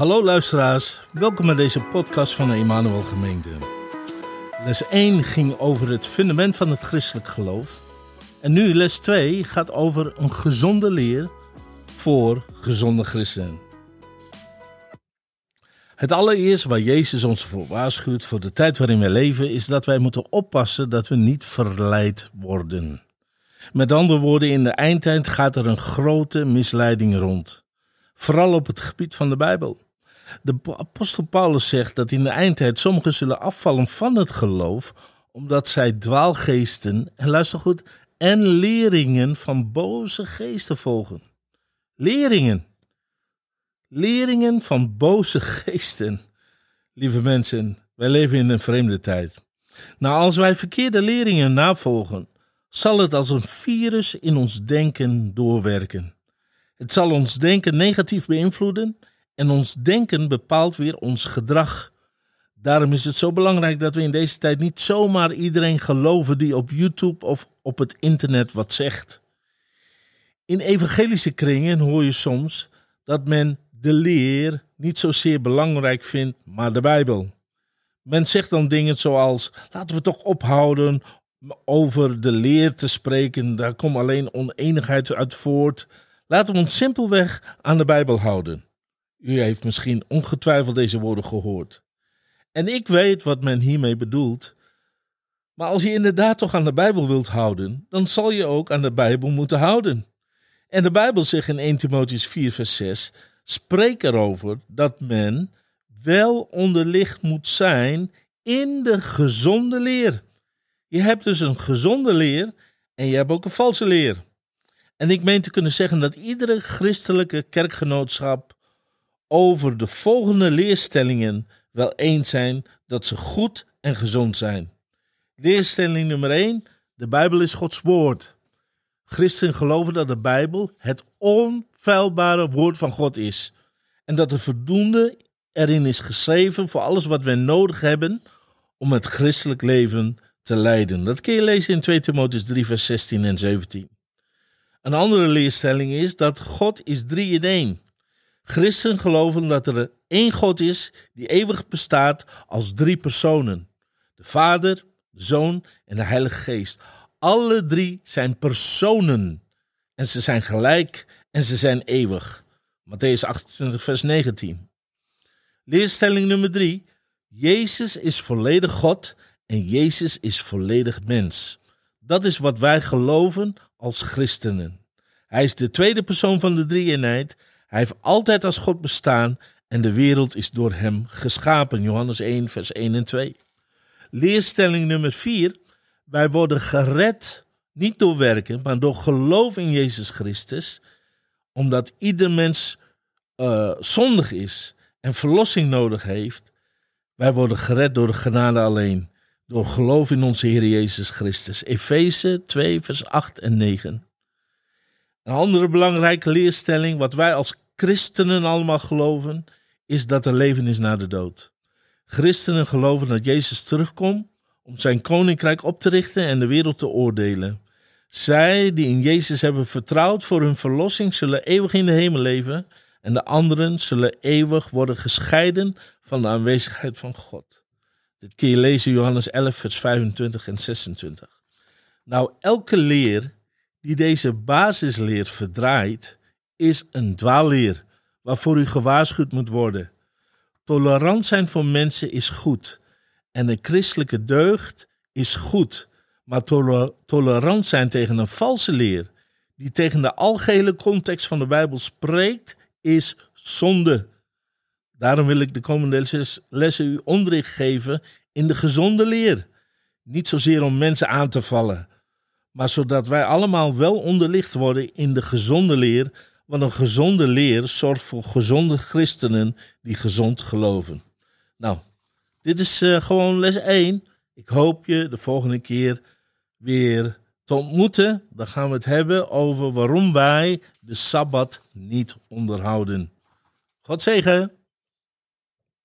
Hallo luisteraars, welkom bij deze podcast van de Emmanuel Gemeente. Les 1 ging over het fundament van het christelijk geloof. En nu les 2 gaat over een gezonde leer voor gezonde christenen. Het allereerst waar Jezus ons voor waarschuwt voor de tijd waarin wij leven, is dat wij moeten oppassen dat we niet verleid worden. Met andere woorden, in de eindtijd gaat er een grote misleiding rond. Vooral op het gebied van de Bijbel. De apostel Paulus zegt dat in de eindtijd sommigen zullen afvallen van het geloof, omdat zij dwaalgeesten, en luister goed, en leringen van boze geesten volgen. Leringen. Leringen van boze geesten. Lieve mensen, wij leven in een vreemde tijd. Nou, als wij verkeerde leringen navolgen, zal het als een virus in ons denken doorwerken. Het zal ons denken negatief beïnvloeden en ons denken bepaalt weer ons gedrag. Daarom is het zo belangrijk dat we in deze tijd niet zomaar iedereen geloven die op YouTube of op het internet wat zegt. In evangelische kringen hoor je soms dat men de leer niet zozeer belangrijk vindt, maar de Bijbel. Men zegt dan dingen zoals: laten we toch ophouden over de leer te spreken, daar komt alleen oneenigheid uit voort. Laten we ons simpelweg aan de Bijbel houden. U heeft misschien ongetwijfeld deze woorden gehoord. En ik weet wat men hiermee bedoelt. Maar als je inderdaad toch aan de Bijbel wilt houden, dan zal je ook aan de Bijbel moeten houden. En de Bijbel zegt in 1 Timotheus 4, vers 6: spreek erover dat men wel onderlicht moet zijn in de gezonde leer. Je hebt dus een gezonde leer en je hebt ook een valse leer. En ik meen te kunnen zeggen dat iedere christelijke kerkgenootschap over de volgende leerstellingen wel eens zijn dat ze goed en gezond zijn. Leerstelling nummer 1: de Bijbel is Gods woord. Christen geloven dat de Bijbel het onfeilbare woord van God is en dat er voldoende erin is geschreven voor alles wat wij nodig hebben om het christelijk leven te leiden. Dat kun je lezen in 2 Timotheus 3 vers 16 en 17. Een andere leerstelling is dat God is drie in één. Christen geloven dat er één God is die eeuwig bestaat als drie personen: de Vader, de Zoon en de Heilige Geest. Alle drie zijn personen en ze zijn gelijk en ze zijn eeuwig. Matthäus 28, vers 19. Leerstelling nummer 3. Jezus is volledig God en Jezus is volledig mens. Dat is wat wij geloven als christenen. Hij is de tweede persoon van de drie-eenheid hij heeft altijd als God bestaan en de wereld is door hem geschapen. Johannes 1, vers 1 en 2. Leerstelling nummer 4. Wij worden gered niet door werken, maar door geloof in Jezus Christus. Omdat ieder mens uh, zondig is en verlossing nodig heeft. Wij worden gered door de genade alleen. Door geloof in onze Heer Jezus Christus. Efeze 2, vers 8 en 9. Een andere belangrijke leerstelling, wat wij als christenen allemaal geloven, is dat er leven is na de dood. Christenen geloven dat Jezus terugkomt om zijn koninkrijk op te richten en de wereld te oordelen. Zij die in Jezus hebben vertrouwd voor hun verlossing, zullen eeuwig in de hemel leven en de anderen zullen eeuwig worden gescheiden van de aanwezigheid van God. Dit kun je lezen Johannes 11, vers 25 en 26. Nou, elke leer die deze basisleer verdraait, is een dwaalleer waarvoor u gewaarschuwd moet worden. Tolerant zijn voor mensen is goed en een christelijke deugd is goed, maar tolerant zijn tegen een valse leer die tegen de algehele context van de Bijbel spreekt, is zonde. Daarom wil ik de komende lessen u onderricht geven in de gezonde leer. Niet zozeer om mensen aan te vallen, maar zodat wij allemaal wel onderlicht worden in de gezonde leer, want een gezonde leer zorgt voor gezonde christenen die gezond geloven. Nou, dit is uh, gewoon les 1. Ik hoop je de volgende keer weer te ontmoeten. Dan gaan we het hebben over waarom wij de Sabbat niet onderhouden. God zegen.